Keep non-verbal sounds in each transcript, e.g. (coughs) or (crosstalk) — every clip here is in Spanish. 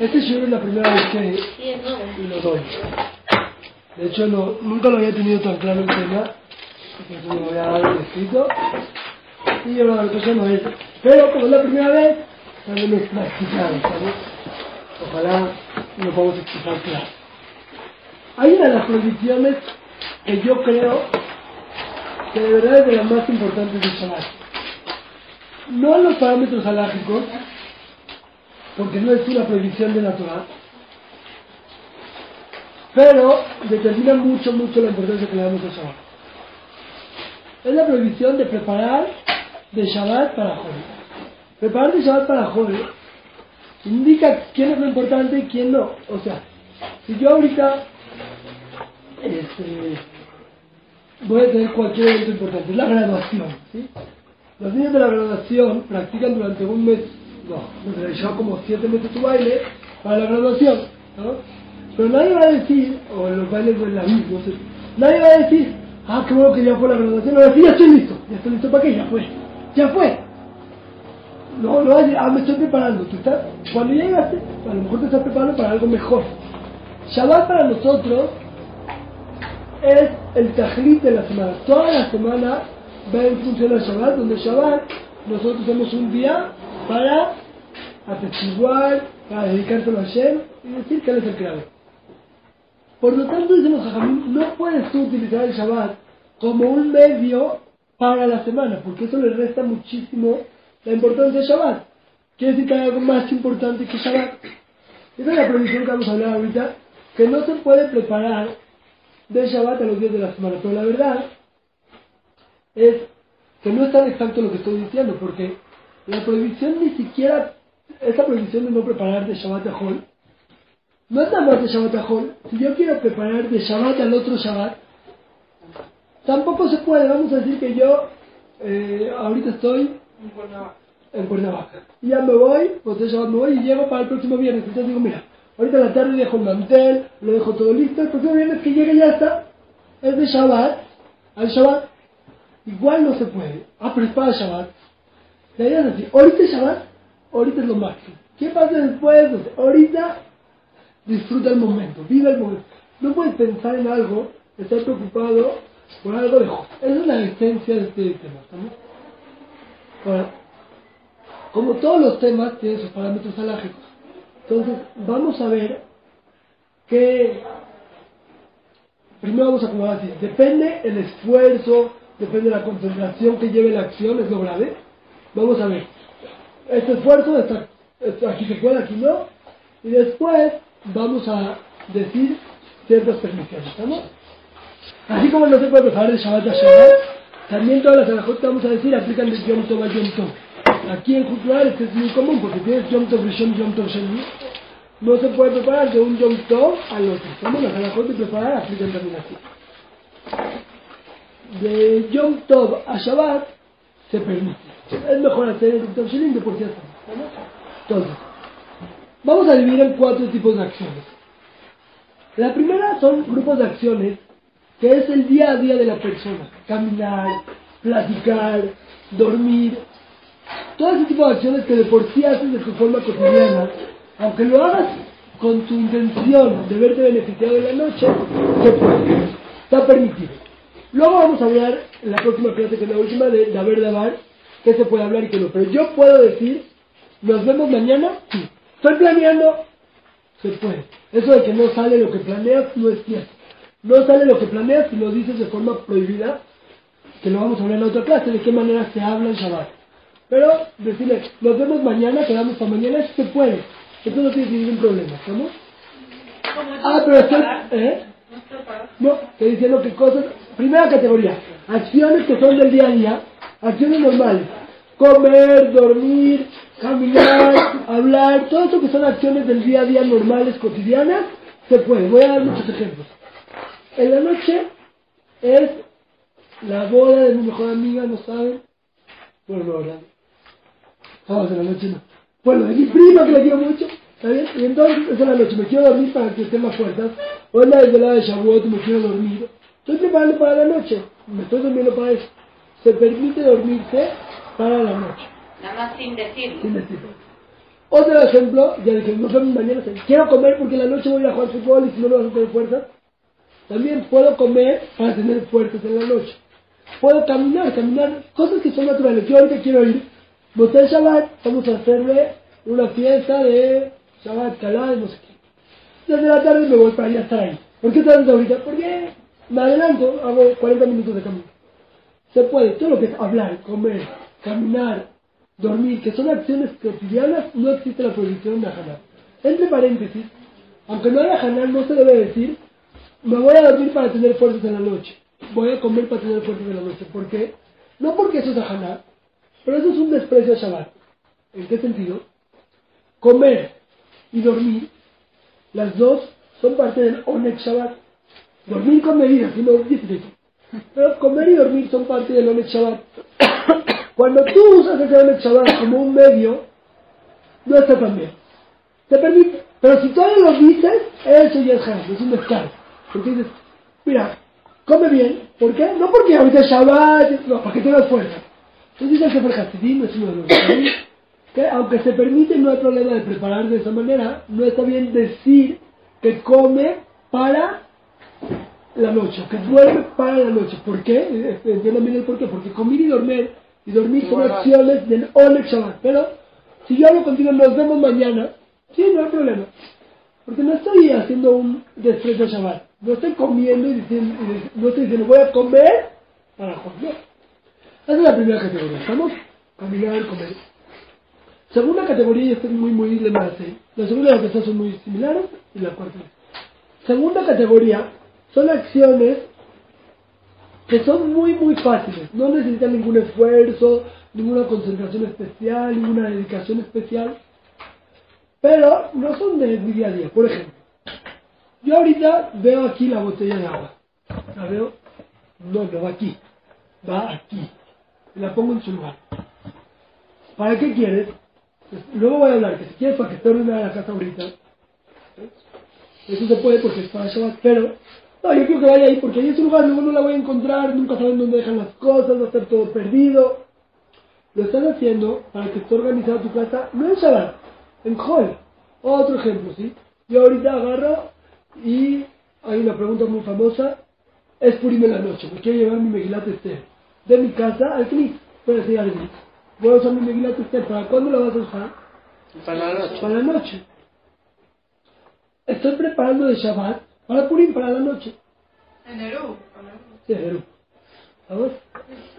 este shiur es la primera vez que lo doy. De hecho, no, nunca lo había tenido tan claro el tema, entonces me voy a dar escrito. Y yo la cosa no es. Pero como es la primera vez, también es practicado, ¿sabes? Ojalá lo podamos explicar claro. Hay una de las prohibiciones que yo creo que de verdad es de las más importantes del Shabbat. No los parámetros alágicos, porque no es una prohibición de la pero determina mucho, mucho la importancia que le damos al Shabbat. Es la prohibición de preparar de Shabbat para Joder. Preparar de Shabbat para Joder indica quién es lo importante y quién no. O sea, si yo ahorita este, voy a tener cualquier evento importante, la graduación. ¿sí? Los niños de la graduación practican durante un mes, no, realizado como siete meses su baile para la graduación. ¿no? Pero nadie va a decir, o los bailes de la misma, no sé, nadie va a decir, ah, qué bueno que ya fue la graduación, ahora sí ya estoy listo, ya estoy listo para qué, ya fue, ya fue. No, no va a decir, ah, me estoy preparando. ¿Tú estás, cuando llegaste, a lo mejor te estás preparando para algo mejor. Shabbat para nosotros es el tajlit de la semana. Toda la semana va en función al Shabbat, donde Shabbat nosotros tenemos un día para atestiguar, para dedicárselo a Hashem y decir que Él es el creador. Por lo tanto, dicen los Jajamim, no puedes tú utilizar el Shabbat como un medio para la semana, porque eso le resta muchísimo la importancia del Shabbat. Quiere decir que hay algo más importante que Shabbat. Esa es la prohibición que vamos a hablar ahorita, que no se puede preparar de Shabbat a los días de la semana. Pero la verdad es que no es tan exacto lo que estoy diciendo, porque la prohibición ni siquiera, esta prohibición de no preparar de Shabbat a Hol, no es nada más de Shabbat a Hol. Si yo quiero preparar de Shabbat al otro Shabbat, tampoco se puede. Vamos a decir que yo eh, ahorita estoy en Cuernavaca. Y ya me voy, pues de Shabbat me voy y llego para el próximo viernes. Entonces digo, mira, ahorita en la tarde dejo el mantel, lo dejo todo listo. El próximo viernes que llegue ya está. Es de Shabbat al Shabbat. Igual no se puede. Ah, pero es Shabbat. La idea es así, ahorita es Shabbat, ahorita es lo máximo. ¿Qué pasa después? ahorita disfruta el momento, vive el momento. No puedes pensar en algo, estar preocupado por algo de Esa es la esencia de este tema. Ahora, como todos los temas tienen sus parámetros alágicos, entonces vamos a ver que primero vamos a acomodar así, depende el esfuerzo, depende la concentración que lleve la acción, es lo grave. Vamos a ver, este esfuerzo, aquí se puede, aquí no, y después vamos a decir ciertas permisiones, ¿estamos? Así como no se puede preparar de Shabbat a Shabbat, también todas las alajot vamos a decir aplican de Yom Tov a Yom Tov. Aquí en Jutlar esto es muy común porque tienes Yom Tov Rishon, Yom Tov Sheni. No se puede preparar de un Yom Tov al otro. ¿Estamos? Las alajot de preparar aplican también así. De Yom Tov a Shabbat se permite. Es mejor hacer el Tov Sheni de por sí Entonces, Vamos a dividir en cuatro tipos de acciones. La primera son grupos de acciones, que es el día a día de la persona. Caminar, platicar, dormir. Todo ese tipo de acciones que de por sí haces de tu forma cotidiana, aunque lo hagas con tu intención de verte beneficiado en la noche, se puede. Está permitido. Luego vamos a hablar en la próxima clase, que es la última, de haber de Dabar, que se puede hablar y que no. Pero yo puedo decir, nos vemos mañana, sí. Estoy planeando, se puede. Eso de que no sale lo que planeas no es cierto. No sale lo que planeas si lo dices de forma prohibida, que lo vamos a hablar en la otra clase, de qué manera se habla en Shabbat. Pero decirle, nos vemos mañana, quedamos para mañana, eso se puede. Eso no tiene ningún problema, ¿estamos? Ah, pero estoy, ¿eh? No, estoy diciendo que cosas, primera categoría, acciones que son del día a día, acciones normales, comer, dormir, caminar, (coughs) hablar, todo eso que son acciones del día a día normales, cotidianas, se puede. Voy a dar muchos ejemplos. En la noche es la boda de mi mejor amiga, ¿no saben? Bueno, no, ¿verdad? Sábados en la noche no. Bueno, de mi prima que la quiero mucho, ¿está bien? Y entonces es en la noche, me quiero dormir para que esté más fuerzas. O en la de Shavuot, me quiero dormir. Estoy preparando para la noche, me estoy durmiendo para eso. Se permite dormirse para la noche. Nada más sin decirlo. Sin decirlo. Otro ejemplo, ya dije, no sé, mañana quiero comer porque la noche voy a jugar fútbol y si no, no vas a tener fuerza. También puedo comer para tener fuerzas en la noche. Puedo caminar, caminar, cosas que son naturales. Yo ahorita quiero ir, el Shabbat, vamos a hacerle una fiesta de Shabbat, Kalá, no sé qué. Desde la tarde me voy para allá estar ahí. ¿Por qué tanto ahorita? Porque me adelanto, hago 40 minutos de camino. Se puede, todo lo que es hablar, comer, caminar, dormir, que son acciones cotidianas, no existe la prohibición de ajanar. Entre paréntesis, aunque no haya ajanar, no se debe decir, me voy a dormir para tener fuerzas en la noche, voy a comer para tener fuerzas en la noche. ¿Por qué? No porque eso es ajanar, pero eso es un desprecio a Shabbat. ¿En qué sentido? Comer y dormir, las dos son parte del Onek Shabbat. Dormir con medida, si no Pero comer y dormir son parte del Onek Shabbat. Cuando tú usas ese Onek Shabbat como un medio, no está tan bien. Te permite. Pero si todavía lo dices, eso ya es haram, es un descargo. Porque dices, mira, come bien. ¿Por qué? No porque ahorita es Shabbat, no, para que tengas fuerza. Entonces el Sefer Hasidim, es uno de los que aunque se permite, no hay problema de preparar de esa manera, no está bien decir que come para la noche, que duerme para la noche. ¿Por qué? Entiendan bien el por qué. Porque comer y dormir, y dormir son acciones del Oleg Shabbat. Pero si yo hablo contigo, nos vemos mañana, sí, no hay problema. Porque no estoy haciendo un desprecio Shabbat. No estoy comiendo y diciendo, no estoy diciendo voy a comer para comer. Esa es la primera categoría. ¿Estamos? Caminar, comer. Segunda categoría, y esto es muy, muy de La segunda y la tercera son muy similares, y la cuarta. Segunda categoría son acciones que son muy, muy fáciles. No necesitan ningún esfuerzo, ninguna concentración especial, ninguna dedicación especial. Pero no son de mi día a día. Por ejemplo, yo ahorita veo aquí la botella de agua. La veo, no, no va aquí. Va aquí. Y la pongo en su lugar. ¿Para qué quieres? luego voy a hablar que si quieres para que esté ordenada la casa ahorita, eso se puede porque es para Shabbat, pero no, yo quiero que vaya ahí porque ahí es un lugar, luego no la voy a encontrar, nunca saben dónde dejan las cosas, va a estar todo perdido. Lo están haciendo para que esté organizada tu casa, no en Shabbat, en Joel. Otro ejemplo, ¿sí? Yo ahorita agarro y hay una pregunta muy famosa, es Purim en la noche, me quiero llevar mi Megilat Esther de mi casa al Knis, puede decir al voy a usar mi Megilat Esther. ¿Para cuándo la vas a usar? Para la noche. Para la noche. Estoy preparando de Shabbat para Purim, para la noche. En Eru. Sí, en Eru. ¿Sabes?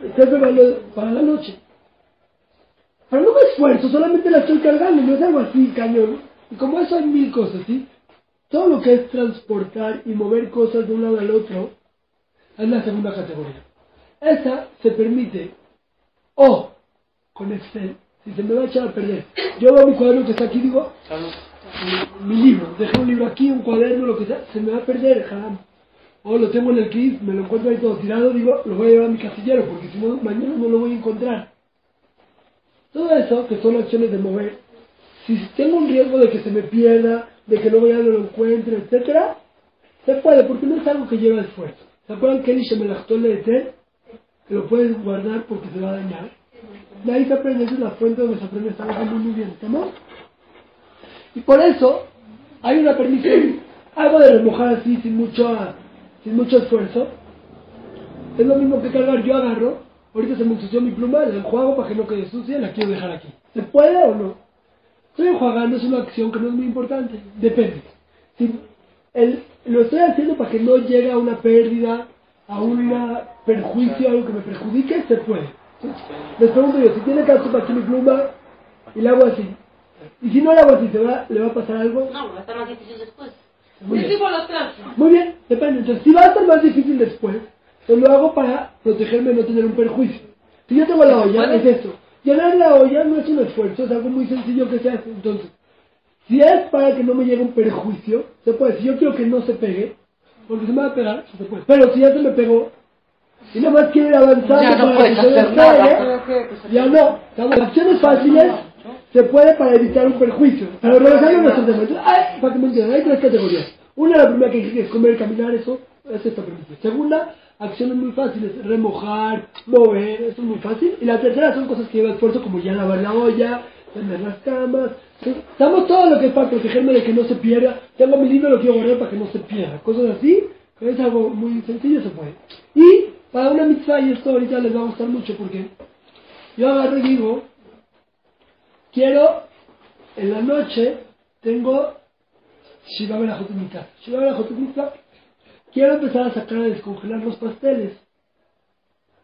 Estoy preparando para la noche. Pero no me esfuerzo, solamente la estoy cargando, no es algo así, cañón. Y como eso hay mil cosas, ¿sí? Todo lo que es transportar y mover cosas de un lado al otro es la segunda categoría. Esa se permite o con Excel, si se me va a echar a perder. Yo veo mi cuaderno que está aquí, digo, mi, libro, dejé un libro aquí, un cuaderno, lo que sea, se me va a perder. O lo tengo en el kit, me lo encuentro ahí todo tirado, digo, lo voy a llevar a mi casillero, porque si no, mañana no lo voy a encontrar. Todo eso, que son acciones de mover, si tengo un riesgo de que se me pierda, de que luego ya no lo encuentre, etcétera, se puede, porque no es algo que lleva esfuerzo. ¿Se acuerdan que él me la de Que lo puedes guardar porque se va a dañar. De ahí se aprende, esa es la fuente donde se aprende, está muy, muy bien, ¿estamos? Y por eso hay una permisión, algo de remojar así sin mucho, sin mucho esfuerzo. Es lo mismo que cargar, yo agarro, ahorita se me ensució mi pluma, la enjuago para que no quede sucia, la quiero dejar aquí. ¿Se puede o no? Estoy enjuagando, es una acción que no es muy importante, depende. Si el, lo estoy haciendo para que no llegue a una pérdida, a un perjuicio, algo que me perjudique, se puede. Les pregunto yo, si tiene para aquí mi pluma y la hago así, y si no la hago así, ¿se va, ¿le va a pasar algo? No, va a estar más difícil después. Muy bien. Muy bien, depende. Entonces, si va a estar más difícil después, yo lo hago para protegerme de no tener un perjuicio. Si yo tengo la olla, es eso. Llenar la olla no es un esfuerzo, es algo muy sencillo que se hace. Entonces, si es para que no me llegue un perjuicio, se puede. Si yo quiero que no se pegue, porque se me va a pegar, se puede. Pero si ya se me pegó, y nada más quiere avanzar ya no puedes hacer nada. ya no. Las acciones fáciles se puede para evitar un perjuicio. Pero regresando a nuestro tema. Ay, para que me entiendan, hay tres categorías. Una, la primera que es comer, caminar, eso, es esta permisión. Segunda, acciones muy fáciles, remojar, mover, eso es muy fácil. Y la tercera son cosas que llevan esfuerzo, como ya lavar la olla, tender las camas. Damos todo lo que es para protegerme de que no se pierda. Tengo mi libro, lo quiero guardar para que no se pierda. Cosas así, es algo muy sencillo, se puede. Y para una mitzvah, y esto ahorita les va a gustar mucho porque yo agarro y digo, quiero, en la noche, tengo Shiva Berajot en mi casa. Shiva Berajot en mi casa. Quiero empezar a sacar a descongelar los pasteles.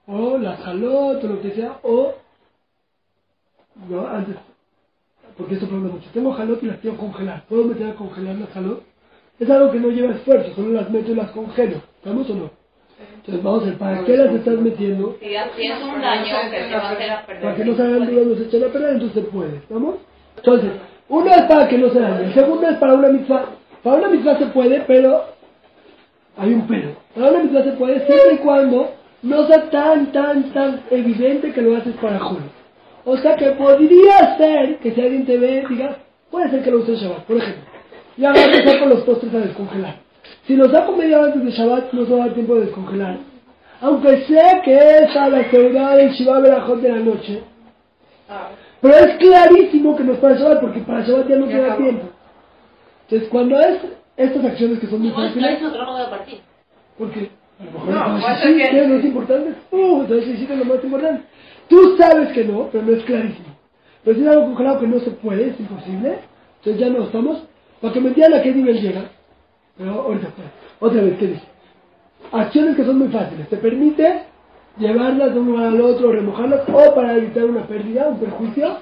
O la jalot, o lo que sea, o... No, antes... Porque eso problema mucho. Tengo jalot y las quiero congelar. ¿Puedo meter a congelar las jalot? Es algo que no lleva esfuerzo, solo las meto y las congelo. ¿Estamos o no? Entonces vamos a ver, ¿para qué las estás metiendo? Si ya un daño que te va a hacer a perder. Para que no se hagan dudas, no se echen a perder, entonces se puede. ¿Estamos? Entonces, uno es para que no se dañe. El segundo es para una mitzvah. Para una mitzvah se puede, pero hay un pero. Para una mitzvah se puede siempre y cuando no sea tan, tan, tan evidente que lo haces para Julio. O sea que podría ser que si alguien te ve, diga, puede ser que lo uses Shabbat, por ejemplo. Y ahora empezar con los postres a descongelar. Si los saco media hora antes de Shabbat, no se va a dar tiempo de descongelar. Aunque sé que es a la seguridad del Shiva Berajot de la noche. Pero es clarísimo que no es para Shabbat, porque para Shabbat ya no queda tiempo. Entonces, cuando es estas acciones que son muy No, es fáciles, clarísimo que no lo voy a partir. porque a lo mejor No, puede sí, que- que es lo más importante. Uh, entonces es lo más importante. Tú sabes que no, pero no es clarísimo. Pero si es algo congelado que no se puede, es imposible, entonces ya no estamos. Para que me entiendan a qué nivel llega. Pero ahorita, otra vez, ¿qué dice? Acciones que son muy fáciles. Te permite llevarlas de un lugar al otro, remojarlas, o para evitar una pérdida, un perjuicio.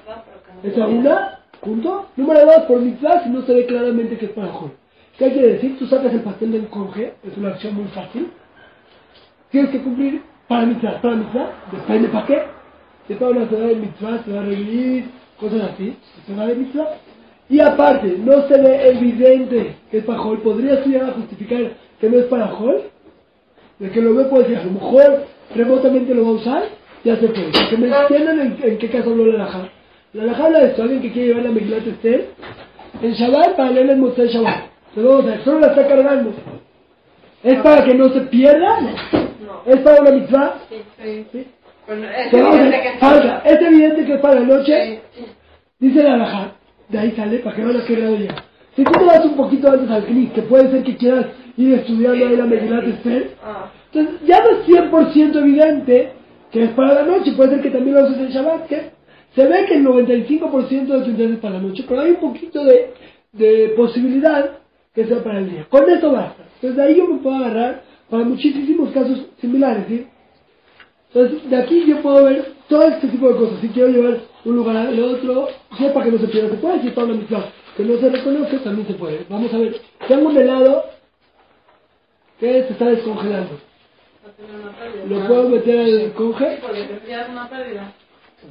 Esa una, punto. Número dos, por mitzvah, si no se ve claramente que es para Jol. ¿Qué quiere decir? Tú sacas el pastel del conge, es una acción muy fácil. Tienes que cumplir para mitzvah, para mitzvah, depende para qué. Si para una ciudad de mitzvah, se va a revivir, cosas así, se va de mitzvah. Y aparte, no se ve evidente que es para Jol. ¿Podrías tú llegar a justificar que no es para Jol? De que lo ve puede decir, a lo mejor remotamente lo va a usar, ya se puede. Que me entiendan en, en qué caso habló la alajá. La alajá habla de esto, alguien que quiere llevar la Megilat Esther en Shabbat para leer el Motzai Shabbat. Pero vamos a ver, solo la está cargando. ¿Es para que no se pierda? No. ¿Es para una mitzvah? Sí. ¿Sí? Es evidente que es evidente que es para la noche. Sí. Dice la alajá, de ahí sale, para que vean a qué grado llega. Si tú te vas un poquito antes al CNIC, que puede ser que quieras ir estudiando ahí la Megilat Esther, Ah. entonces ya no es 100% evidente que es para la noche, puede ser que también lo uses en Shabbat, que se ve que el 95% de tu interés es para la noche, pero hay un poquito de, de posibilidad que sea para el día. Con eso basta. Entonces de ahí yo me puedo agarrar para muchísimos casos similares, ¿sí? Entonces de aquí yo puedo ver todo este tipo de cosas. Si quiero llevar un lugar al otro, para que no se pierda, se puede, para una mitzvah que no se reconoce, también se puede. Vamos a ver, tengo un helado que se está descongelando. ¿Lo puedo meter al conge? Porque tendrías una pérdida.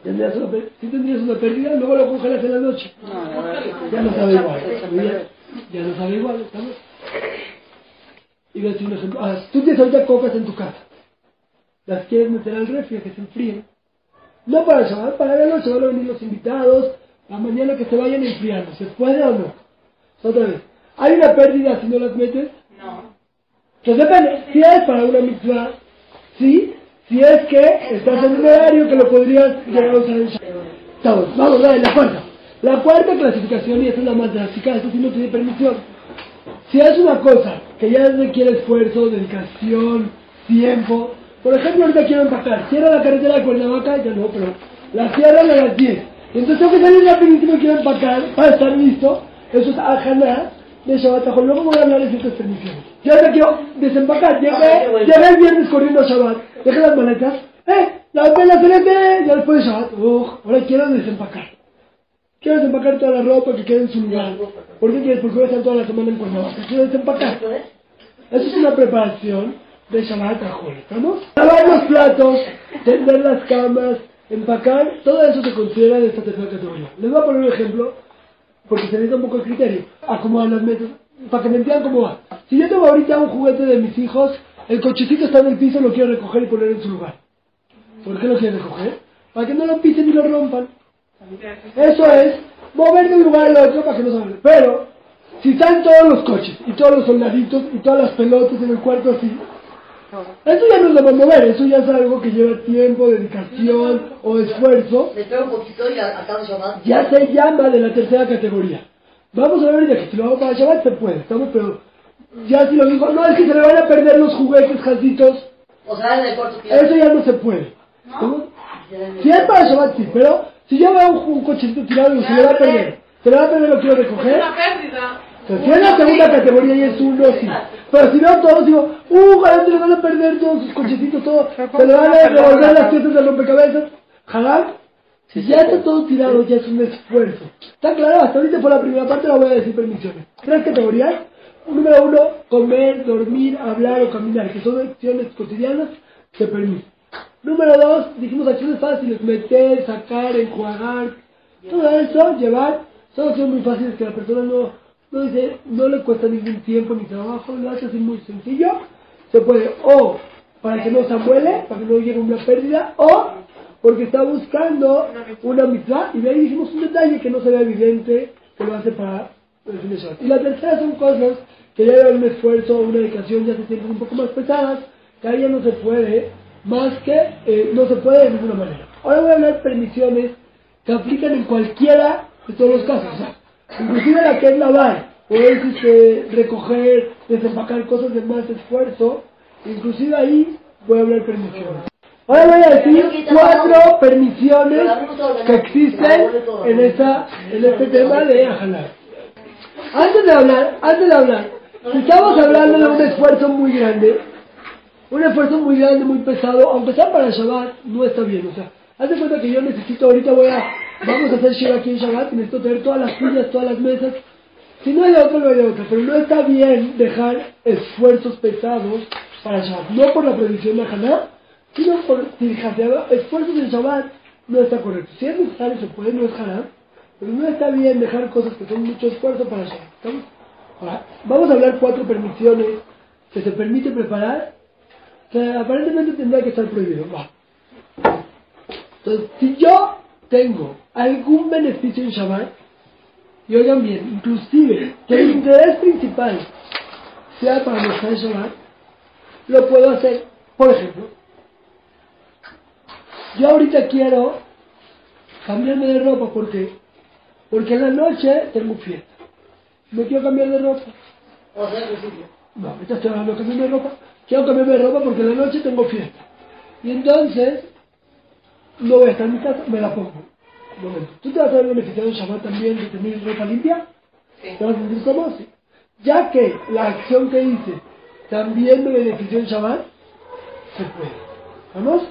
¿Tendrías una pérdida? Si tendrías una pérdida, luego lo congelas en la noche. No, no, no. Ya no sabe igual. Ya, ya no sabe igual, ¿estamos? Y voy a decir un ejemplo. Ah, tú tienes ahorita cocas en tu casa. Las quieres meter al refri a que se enfríen. No para Shabbat, para la noche van a venir los invitados. La mañana que se vayan enfriando. ¿Se puede o no? Otra vez. ¿Hay una pérdida si no las metes? No. Pues depende, si es para una mitzvah, sí, si es que estás en un horario que lo podrías llegar a usar en Shabbat. Vamos a ver, la cuarta. La cuarta clasificación, y esta es la más drástica, esto sí no tiene permisión. Si es una cosa que ya requiere esfuerzo, dedicación, tiempo, por ejemplo, ahorita quiero empacar, cierra la carretera de Cuernavaca, ya no, pero la cierran a las 10. Entonces tengo que salir rapidísimo y quiero empacar para estar listo. Eso es ajana de Shabbat Ajol. Luego voy a hablar de ciertas permisiones. Ya ahora quiero desempacar. Llegué, llegué el viernes corriendo a Shabbat. Dejé las maletas. ¡Eh! ¡La pena celeste! Ya después de Shabbat. Uf, ahora quiero desempacar. Quiero desempacar toda la ropa que quede en su lugar. ¿Por qué quieres? Porque voy a estar toda la semana en Cuernavaca. Quiero desempacar. Eso es una preparación de Shabbat Ajol. ¿Estamos? Lavar los platos, tender las camas, empacar, todo eso se considera de esta tercera categoría. Les voy a poner un ejemplo, porque se necesita un poco el criterio. Acomodar las mesas, para que me entiendan cómo va. Si yo tengo ahorita un juguete de mis hijos, el cochecito está en el piso, lo quiero recoger y poner en su lugar. ¿Por qué lo quiero recoger? Para que no lo pisen y lo rompan. Eso es mover de un lugar al otro para que no se. Pero, si están todos los coches y todos los soldaditos y todas las pelotas en el cuarto así, Eso ya no se va a mover, eso ya es algo que lleva tiempo, dedicación o esfuerzo. Me espero un poquito y a- acabo Shabbat. Ya se llama de la tercera categoría. Vamos a ver ya que si lo hago para Shabbat se puede, ¿estamos? Pero ya si lo digo, no, es que se me van a perder los juguetes, jacitos, O sea, en el corto eso ya no se puede. ¿Estamos? Si es para Shabbat sí, pero si yo veo un, un cochecito tirado y se le va a perder, se le va a perder lo quiero Es recoger. una pérdida. Si es la segunda categoría y es uno, sí. Pero si veo todos, digo, uh, se le van a perder todos sus cochecitos, todo. Se le van a revolver las piezas del rompecabezas. Jalán. Si ya está todo tirado, ya es un esfuerzo. ¿Está claro? Hasta ahorita por la primera parte la voy a decir permisiones. Tres categorías. Número uno, comer, dormir, hablar o caminar, que son acciones cotidianas, se permite. Número dos, dijimos acciones fáciles, meter, sacar, enjuagar, todo eso, llevar, son acciones muy fáciles que la persona no, no dice, no le cuesta ningún tiempo ni trabajo, lo hace así muy sencillo, se puede o para que no se amuele, para que no llegue una pérdida, o porque está buscando una mitzvah, y de ahí dijimos un detalle que no se ve evidente, que lo hace para el fin de Shabbat. Y la tercera son cosas que llevan un esfuerzo, una dedicación, ya se sienten un poco más pesadas, que ahí ya no se puede, más que eh, no se puede de ninguna manera. Ahora voy a hablar de permisiones que aplican en cualquiera de todos los casos. Inclusive la que es lavar, o es este, recoger, desempacar cosas de más esfuerzo, inclusive ahí voy a hablar permisiones. Ahora voy a decir cuatro permisiones que existen en, esta, en este tema de ajalar. Antes de hablar, antes de hablar, si estamos hablando de un esfuerzo muy grande, un esfuerzo muy grande, muy pesado, aunque sea para Shabbat, no está bien. O sea, haz de cuenta que yo necesito, ahorita voy a, vamos a hacer Shiva aquí en Shabbat, necesito tener todas las sillas, todas las mesas. Si no hay de otro, no hay de otro. Pero no está bien dejar esfuerzos pesados para Shabbat. No por la predicción de Haná, sino por si esfuerzos en Shabbat no está correcto. Si es necesario, se puede, no es haram, pero no está bien dejar cosas que son mucho esfuerzo para Shabbat. ¿Estamos? Ahora, vamos a hablar cuatro permisiones que se permite preparar, que aparentemente tendría que estar prohibido. Va. Entonces, si yo tengo algún beneficio en Shabbat, y oigan bien, inclusive que el interés principal sea para mostrar Shabbat, lo puedo hacer. Por ejemplo, yo ahorita quiero cambiarme de ropa porque porque en la noche tengo fiesta. Me quiero cambiar de ropa. O sea. No, ahorita estoy hablando de cambiarme de ropa. Quiero cambiarme de ropa porque en la noche tengo fiesta. Y entonces no voy a estar en mi casa, me la pongo. Un momento. ¿Tú te vas a ver beneficiado en Shabbat también de tener ropa limpia? Sí. ¿Te vas a sentir cómodo? Sí. Ya que la acción que hice también me benefició en Shabbat, se puede. ¿Vamos?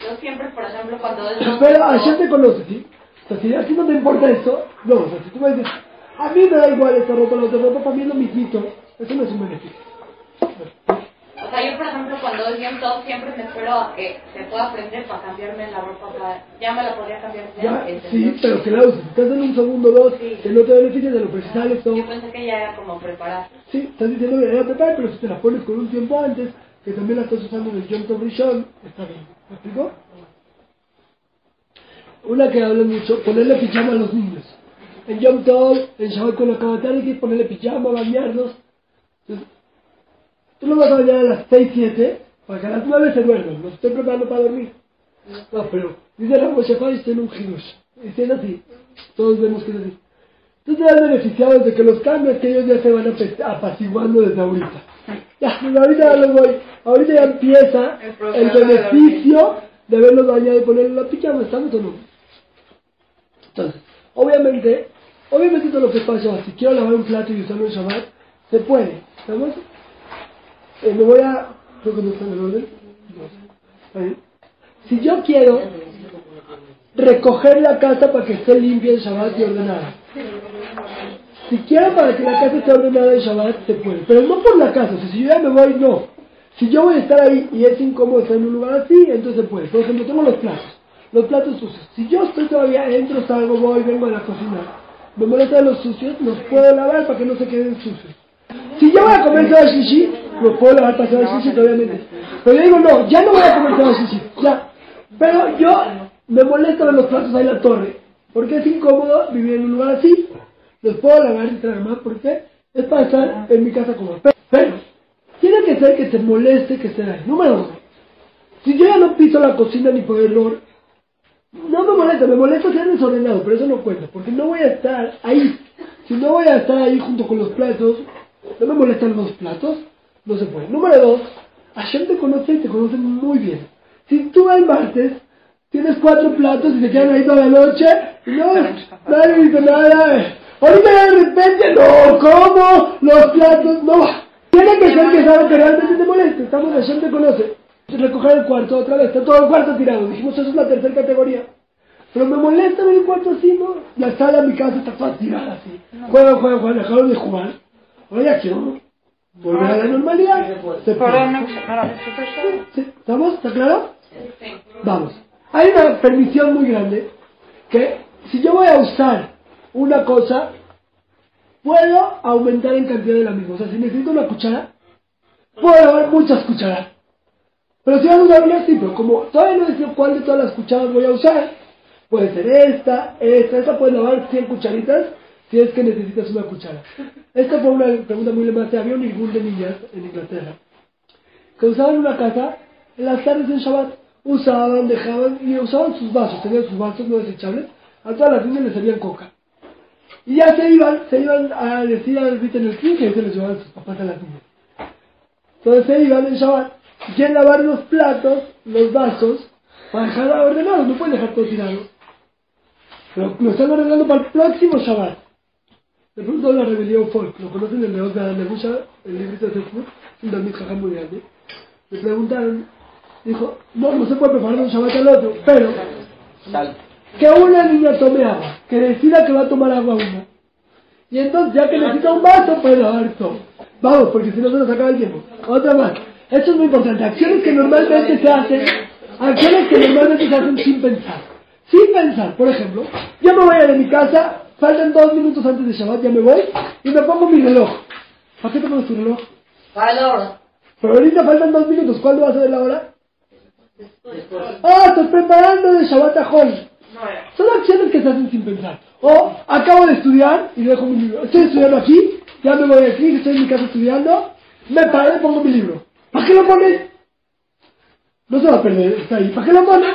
Yo siempre, por ejemplo, cuando es Pero ayer te conoces, ¿sí? O sea, si a ti no te importa esto, no, o sea, si tú me dices, a mí me da igual esta ropa, la otra ropa, para mí es lo mismito, eso no es un beneficio. Sea, yo, por ejemplo, cuando es bien todo, siempre me espero a que se pueda aprender para cambiarme la ropa. Para... Ya me la podría cambiar. Ya, sí, pero uses. Si estás en un segundo dos, Sí. que no te beneficia de lo precisal, esto. Yo pensé que ya era como preparar. Sí, estás diciendo que era preparar, pero si te la pones con un tiempo antes, que también la estás usando en el Tov Rishon, está bien. ¿Me explico? Una que hablan mucho, ponerle pijama a los niños. En Yom Tov, en Shabbat con la Kabatar, hay que ponerle pijama, bañarlos. Entonces, tú lo vas a bañar a las 6, 7, para que a las 9 se duerman. Los estoy preparando para dormir. No, pero dice la Moshe y en un hidush. Y es así, todos vemos que es así. Tú te has beneficiado de que los cambios que ellos ya se van apaciguando desde ahorita. Ya, desde ahorita ya lo voy. Ahorita ya empieza El el, beneficio de haberlos bañado y ponerle la pijama. ¿Estamos o no? Entonces, obviamente, obviamente todo lo que pasa, si quiero lavar un plato y usarlo en Shabbat, se puede. ¿Estamos? Eh, me voy a... Creo que no en el orden. Si yo quiero recoger la casa para que esté limpia en Shabbat y ordenada. Si quiero para que la casa esté ordenada en Shabbat, se puede. Pero no por la casa, o sea, si yo ya me voy, no. Si yo voy a estar ahí y es incómodo estar en un lugar así, entonces se puede. Por ejemplo, tengo los platos. Los platos sucios. Si yo estoy todavía, entro, salgo, voy, vengo a la cocina. Me molestan los sucios, los puedo lavar para que no se queden sucios. Si yo voy a comer Shabbat Shishi, los puedo lavar para Shabbat Shishi, obviamente. Pero yo digo, no, ya no voy a comer Shabbat Shishi, ya. Pero yo me molesta ver los platos ahí en la torre, porque es incómodo vivir en un lugar así. Los puedo lavar y traer más, porque es para estar en mi casa como Pero, tiene que ser que te moleste que esté ahí. Número uno. Si yo ya no piso la cocina ni por error, no me molesta, me molesta ser desordenado, pero eso no cuenta, porque no voy a estar ahí. Si no voy a estar ahí junto con los platos, no me molestan los platos, no se puede. Número dos, Hashem te conoce y te conoce muy bien. Si tú el martes tienes cuatro platos y te quedan ahí toda la noche, no, nadie dice nada. Ahorita de repente, no, ¿cómo? Los platos, no. Tiene que ser que es algo que realmente te moleste. Estamos, Hashem te conoce. Recoger el cuarto otra vez, está todo el cuarto tirado. Dijimos, eso es la tercera categoría. Pero me molesta ver el cuarto así, ¿no? La sala de mi casa está toda tirada así. Juegan, juegan, juegan, dejaron de jugar. Ahora ya quiero volver a la normalidad. Se puede. Sí, ¿Estamos? ¿Está claro? Sí. Vamos. Hay una permisión muy grande que si yo voy a usar una cosa, puedo aumentar en cantidad de la misma. O sea, si necesito una cuchara, puedo haber muchas cucharas. Pero si vas a usar una, sí, pero como todavía no decido cuál de todas las cucharas voy a usar, puede ser esta, esta, esta puede lavar 100 cucharitas si es que necesitas una cuchara. Esta fue una pregunta muy lembrada. Había un ningún de niñas en Inglaterra que usaban una casa en las tardes en Shabbat. Usaban, dejaban y usaban sus vasos. Tenían sus vasos no desechables. A todas las niñas les servían coca. Y ya se iban, se iban a decir al en el 15 y se les llevaban sus papás a las niñas. Entonces se iban en Shabbat. Quieren lavar los platos, los vasos, para dejar ordenados. No pueden dejar todo tirado. Pero lo están ordenando para el próximo Shabbat. Le preguntó la rebelión folk, lo conocen el León de Alemusha, el librito de Facebook, un David Jajam muy grande. Le preguntaron, dijo, no, no se puede preparar de un Shabbat al otro, pero que una niña tome agua, que decida que va a tomar agua una. Y entonces, ya que necesita un vaso, puede lavar todo. Vamos, porque si no se nos acaba el tiempo. Otra más. Esto es muy importante. Acciones que normalmente se hacen, acciones que normalmente se hacen sin pensar. Sin pensar, por ejemplo, yo me voy a de mi casa, faltan dos minutos antes de Shabbat, ya me voy, y me pongo mi reloj. ¿Para qué te pones tu reloj? Para la hora. Pero ahorita faltan dos minutos, ¿cuándo vas a ver la hora? Ah, estoy preparando de Shabbat a Hol. Son acciones que se hacen sin pensar. O acabo de estudiar y dejo mi libro. Estoy estudiando aquí, ya me voy aquí, estoy en mi casa estudiando, me paro y pongo mi libro. ¿Para qué lo pones? No se va a perder, está ahí. ¿Para qué lo pones?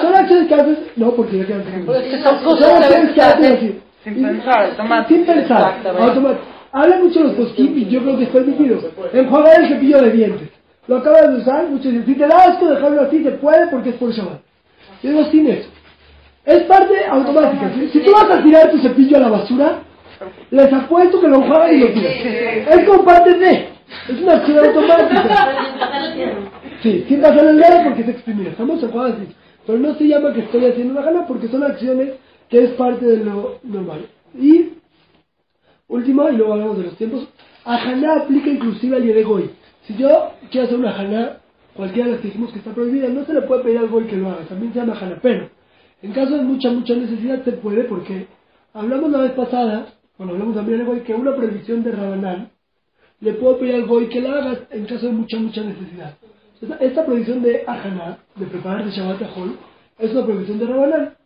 Son acciones que haces. No, porque ya quedan Pues son acciones que haces así. Sin pensar, automático. Sin pensar, automático. Habla mucho los posquip y yo creo que es permitido. Enjuagar el cepillo de dientes. Lo acabas de usar, muchos dicen, si te da asco dejarlo así, se puede porque es por Shabbat. Yo digo, sin eso. Es parte automática. Si, si tú vas a tirar tu cepillo a la basura, les apuesto que lo enjuagan y lo tiran. Es como parte de. Es una acción automática. Sí, sin pasar el dedo porque es exprimir. Estamos enjuagados así. Pero no se llama que estoy haciendo una gana porque son acciones que es parte de lo normal. Y último, y luego hablamos de los tiempos, a Haná aplica inclusive al de Goy. Si yo quiero hacer una Haná, cualquiera de las que dijimos que está prohibida, no se le puede pedir al Goy que lo haga, también se llama Haná. Pero, en caso de mucha, mucha necesidad se puede porque hablamos la vez pasada, cuando hablamos también del Goy, que una prohibición de Rabanán le puedo pedir al Goy que la haga en caso de mucha, mucha necesidad. Esta, prohibición de Ajaná, de preparar de Shabbat es una prohibición de Rabanán.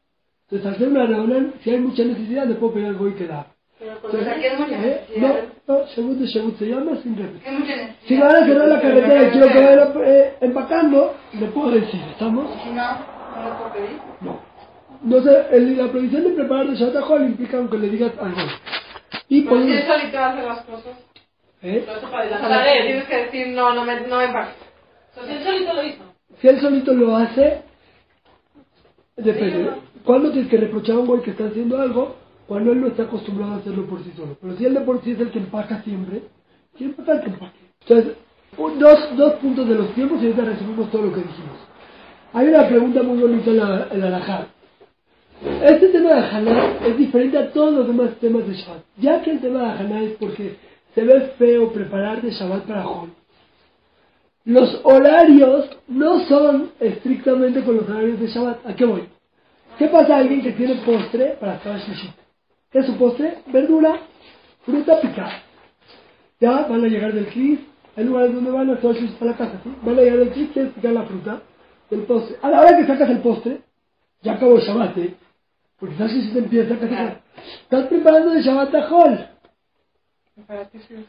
Entonces, al ser una Rabanán, si hay mucha necesidad, le puedo pedir al Goy que la haga. Pero aquí es mucha ¿Eh? necesidad. No, no, Shebut se llama sin mucha necesidad. Si me van a cerrar la carretera y quiero que vaya eh, empacando, le puedo decir, ¿estamos? Si no, no lo puedo pedir. No. No sé, el- la prohibición de preparar de Hol implica aunque le digas algo. Y por Pero si él solito hace las cosas, ¿eh? lo hace para adelantar. Tienes que decir, no, no me, no me empaques. O sea, si él solito lo hizo. Si él solito lo hace, depende. ¿Cuándo tienes que reprochar a un güey que está haciendo algo? Cuando él no está acostumbrado a hacerlo por sí solo. Pero si él de por sí es el que empaca siempre, siempre está el que empaque. Entonces, un- dos, dos puntos de los tiempos y ahorita resumimos todo lo que dijimos. Hay una pregunta muy bonita en la, en la. Este tema de Haná es diferente a todos los demás temas de Shabbat. Ya que el tema de Haná es porque se ve feo preparar de Shabbat para Hol. Los horarios no son estrictamente con los horarios de Shabbat. ¿A qué voy? ¿Qué pasa a alguien que tiene postre para Shabbat Shishit? ¿Qué es su postre? Verdura, fruta picada. Ya van a llegar del Cris, hay lugares donde van a Shabbat Shishit para la casa, ¿sí? Van a llegar del Cris, quieres picar la fruta del postre. A la hora que sacas el postre, ya acabó el Shabbat, ¿eh? Porque Shabbat Shishit empieza casi... Estás preparando de Shabbat a Hol.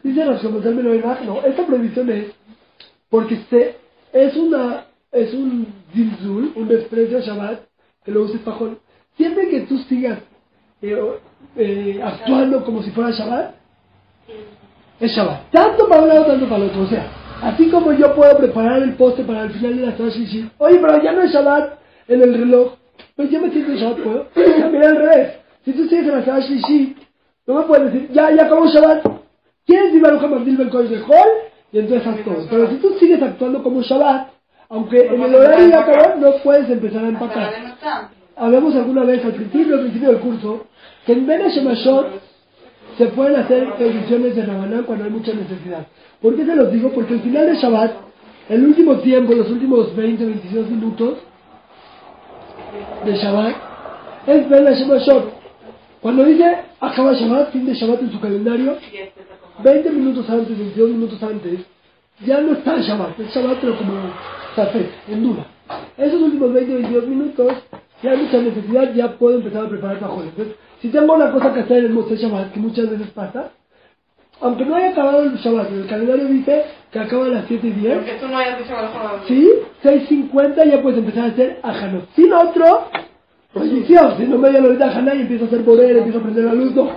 Dice Menor no, esta prohibición es porque se, es una es un zilzul, un desprecio a Shabbat, que lo uses pajón. Siempre que tú sigas eh, eh, actuando como si fuera Shabbat, es Shabbat. Tanto para un lado, tanto para el otro. O sea, así como yo puedo preparar el poste para el final de la Torah Shlishi, oye, pero ya no es Shabbat en el reloj, pues yo me siento en Shabbat, puedo. (clears throat) También al revés. Si tú sigues en la Torah Shlishi, no me puedes decir, ya, ya acabó Shabbat. ¿Quieres ir a Mandil Ben Kodesh de Hol? Y entonces haz todo. Pero si tú sigues actuando como Shabbat, aunque en el horario ya acabó, no puedes empezar a empacar. Hablamos alguna vez al principio, al principio del curso, que en Ben Shemashot se pueden hacer ediciones de Rabanán cuando hay mucha necesidad. ¿Por qué se los digo? Porque al final de Shabbat, el último tiempo, los últimos 20, 22 minutos de Shabbat, es Ben Shemashot. Cuando dice acaba Shabbat, fin de Shabbat en su calendario, 20 minutos antes, 22 minutos antes, ya no está el Shabbat, es Shabbat pero como en duda. Esos últimos 20, 22 minutos, si hay mucha necesidad, ya puedo empezar a preparar cajones. Entonces, si tengo una cosa que hacer en el Moshe Shabbat, que muchas veces pasa, aunque no haya acabado el Shabbat, el calendario dice que acaba a las 7 y 10, Porque tú no hayas dicho algo. ¿sí? 6.50 ya puedes empezar a hacer ajanot. Sin otro, prohibición. Si no me voy a ajaná y empiezo a hacer poder, empiezo a prender la luz, no.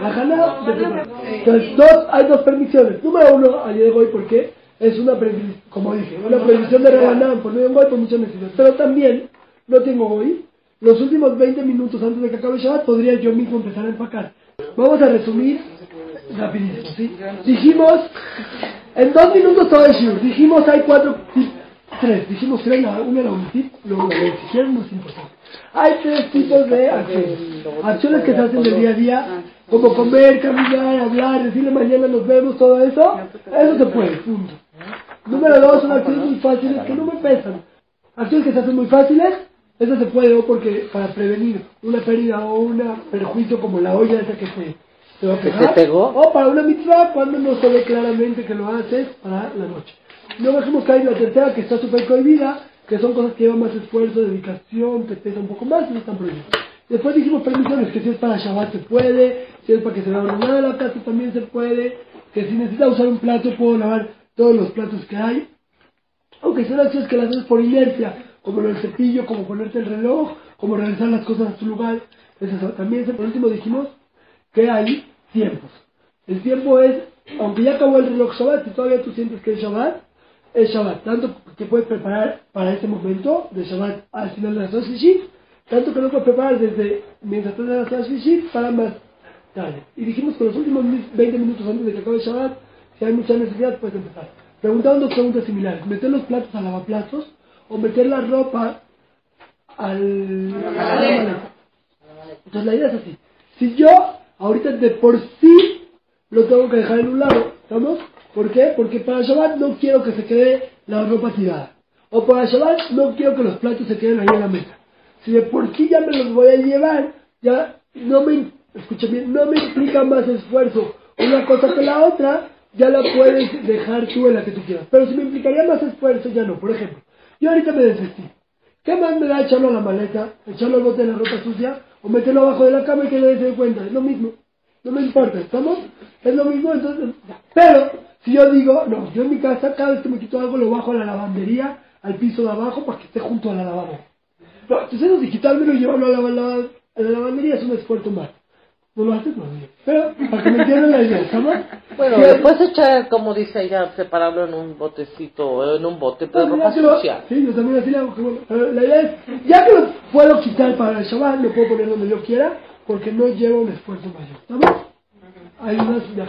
Ajaná, de. Entonces, dos, hay dos permisiones. Número uno, ayer de hoy, ¿por qué? Es una prohibición, como dije, una prohibición de Rabanán por medio de hoy por muchas necesidades. Pero también, no tengo hoy, los últimos 20 minutos antes de que acabe el Shabbat, podría yo mismo empezar a empacar. Vamos a resumir rapidísimo, ¿sí? Dijimos, en dos minutos todo el shiur, dijimos hay cuatro, tres, dijimos tres, la- una era un tip, luego una no es importante. Hay tres tipos de acciones. Acciones que se hacen del día a día, como comer, caminar, hablar, decirle mañana nos vemos, todo eso, eso se puede, punto. Número dos, son acciones muy fáciles que no me pesan. Acciones que se hacen muy fáciles, eso se puede o porque para prevenir una pérdida o un perjuicio como la olla esa que se, se va a ¿Que te pegar. pegó? O para una mitzvah cuando no se ve claramente que lo haces para la noche. Luego dijimos que hay la tercera que está súper prohibida, que son cosas que llevan más esfuerzo, dedicación, que pesa un poco más y no están prohibidas. Después dijimos permisiones, que si es para Shabbat se puede, si es para que se vea ordenada la casa también se puede, que si necesita usar un plato puedo lavar todos los platos que hay, aunque son acciones que las haces por inercia, como el cepillo, como ponerte el reloj, como regresar las cosas a su lugar. También, por último dijimos que hay tiempos. El tiempo es, aunque ya acabó el reloj Shabbat, si todavía tú sientes que es Shabbat, es Shabbat. Tanto que puedes preparar para ese momento de Shabbat al final de las dos Shishit, tanto que lo puedes preparar desde mientras estás en las dos Shishit para más tarde. Y dijimos que los últimos 20 minutos antes de que acabe Shabbat, si hay mucha necesidad, puedes empezar. Preguntaban dos preguntas similares. ¿Meter los platos al lavaplatos o meter la ropa al, a la maleta? Entonces la idea es así. Si yo ahorita de por sí lo tengo que dejar en un lado, ¿estamos? ¿Por qué? Porque para Shabbat no quiero que se quede la ropa tirada. O para Shabbat no quiero que los platos se queden ahí en la mesa. Si de por sí ya me los voy a llevar, ya no me, escucha bien, no me implica más esfuerzo una cosa que la otra, ya la puedes dejar tú en la que tú quieras. Pero si me implicaría más esfuerzo, ya no. Por ejemplo, yo ahorita me desvestí. ¿Qué más me da echarlo a la maleta, echarlo al bote de la ropa sucia o meterlo abajo de la cama y que nadie se dé cuenta? Es lo mismo. No me importa, ¿estamos? Es lo mismo, entonces... Pero, si yo digo, no, yo en mi casa cada vez que me quito algo lo bajo a la lavandería, al piso de abajo, para que esté junto a la lavabo. No, entonces eso de quitármelo y llevarlo a la, la- a la lavandería es un esfuerzo más. No lo haces, no. Pero, para que me entiendan la idea, ¿estamos? Bueno, Sí, puedes echar, como dice ella, separarlo en un botecito, en un bote Pues ropa mira que lo- sucia. Sí, yo también así le hago. Pero la idea es, ya que lo puedo quitar para el Shabbat, lo puedo poner donde yo quiera, porque no lleva un esfuerzo mayor. ¿Estamos? Hay unas de